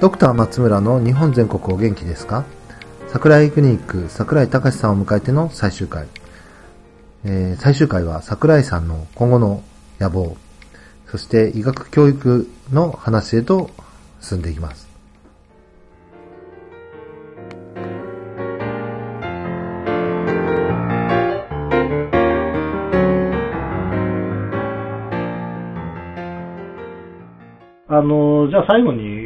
ドクター松村の日本全国お元気ですか？桜井クリニック桜井隆さんを迎えての最終回。えー最終回は桜井さんの今後の野望、そして医学教育の話へと進んでいきます。あの、じゃあ最後に、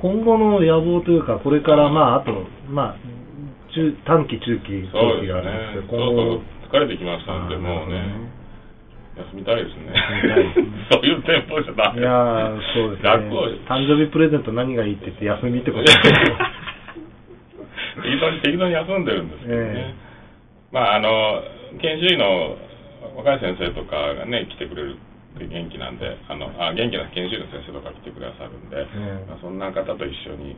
今後の野望というか、これから、まあ、あと、まあ、中短期、中期、長期そうですがあるんですけど、ね。そ今後疲れてきましたんで、もうね、休みたいですね。そういうテンポじゃダいメ。やー、そうですね。誕生日プレゼント何がいいって言って休みってことですね。適当に、適当に休んでるんですけどね。えまあ、あの、研修医の若い先生とかがね、来てくれる元気なんで、あの、あ元気な研修医の先生とか来てくださるんで、えまあ、そんな方と一緒に、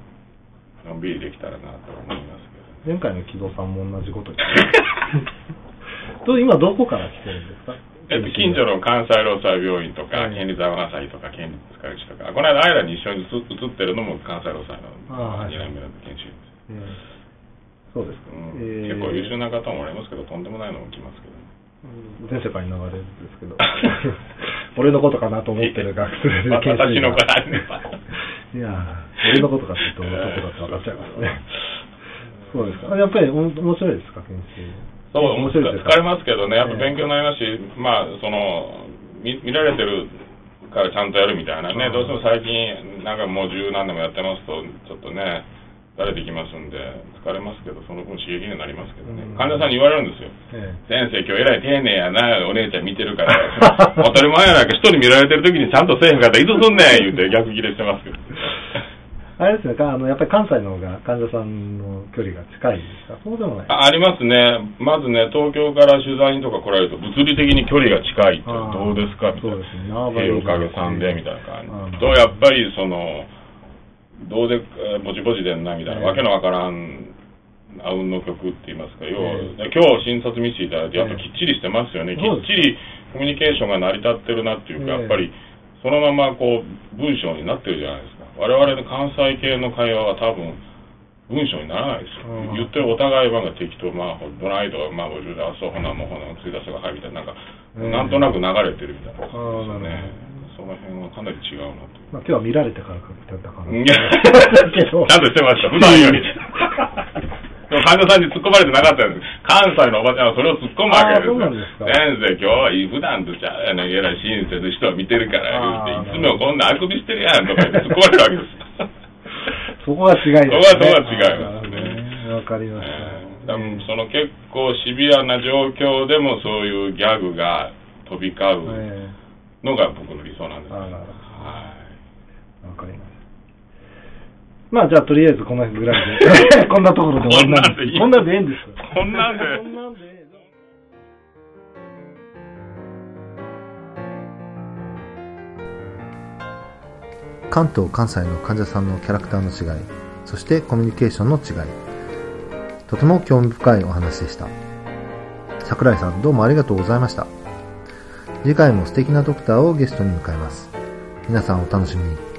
のんびりできたらなと思いますけど。前回の木戸さんも同じこと言って と今どこから来てるんですか？えっと、近所の関西労災病院とか、はい。県立天祭とか、県立塚口とか、この間、間に一緒に映映ってるのも関西労災あのはい。2年目の研修医です。えーそうですか、うん。えー結構優秀な方もおられますけど、とんでもないのも来ますけどね。うん。全世界に流れるんですけど 俺のことかなと思ってる学生わ研修医が。いやー俺のことかって言うと俺のことだって分かっちゃいますね。そうですか。やっぱりお面白いですか研修そう、面白いです。か疲れますけどね、やっぱええ。勉強になりますし、まあ、その、見見られてるからちゃんとやるみたいなね、うん。どうしても最近、なんかもう十何年もやってますと、ちょっとね、慣れてきますんで、疲れますけど、その分刺激になりますけどね。うん、患者さんに言われるんですよ。え先生、今日えらい丁寧やな、お姉ちゃん見てるから、当たり前やないか、人に見られてる時にちゃんとせえへんかったら、いつすんねん言うて逆切れしてますけど。あれですねかあのやっぱり関西の方が患者さんの距離が近いですか？そうでもない。あありますね、まずね、東京から取材にとか来られると、物理的に距離が近いって、どうですか？みたいな、そうですね。おかげさんでみたいな感じ。と、やっぱりその、どうで、えーぼちぼちでんなみたいな、ええ。わけのわからん、あうんの曲って言いますか、要は、え今日診察見せていただいて、やっぱきっちりしてますよね、きそうです。っちりコミュニケーションが成り立ってるなっていうか、ええ。やっぱり、そのままこう文章になってるじゃないですか。我々の関西系の会話は多分、文章にならないですよ。うん。言ってるお互いはが適当、まあ、どないとか、まあ、おじゅだ、そう、ほな、もうほな、つい出せがはいみたいな、なんか、うんなんとなく流れてるみたいな。感じですよね。る。その辺はかなり違うなと。まあ、今日は見られてからかけたから。いやだけどちゃんとしてました、普段より。でも患者さんに突っ込まれてなかったんです。関西のおばちゃんはそれを突っ込むわけですよ。先生、今日はいい普段とちゃうやねん、えらい親切人を見てるから言うて、いつもこんなあくびしてるやんとか言って突っ込まれるわけです。そこが違いですね。そこはそこは違いますねわかりました。えーその結構シビアな状況でもそういうギャグが飛び交うえのが僕の理想なんですよ。あららはいえわかりました。まあ、じゃあ、とりあえずこのぐらいで。こんなところで終わりなんです。ここんなでいいんです。こんなんでこんなんでええ関東、関西の患者さんのキャラクターの違い、そしてコミュニケーションの違い。とても興味深いお話でした。桜井さんどうもありがとうございました。次回も素敵なドクターをゲストに迎えます。皆さんお楽しみに。